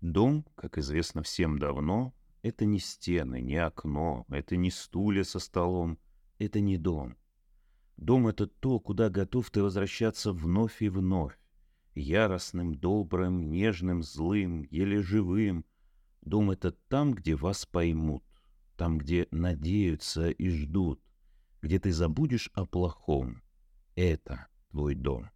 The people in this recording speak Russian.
Дом, как известно всем давно, это не стены, не окно, это не стулья со столом, это не дом. Дом — это то, куда готов ты возвращаться вновь и вновь, яростным, добрым, нежным, злым, еле живым. Дом — это там, где вас поймут, там, где надеются и ждут, где ты забудешь о плохом. Это твой дом.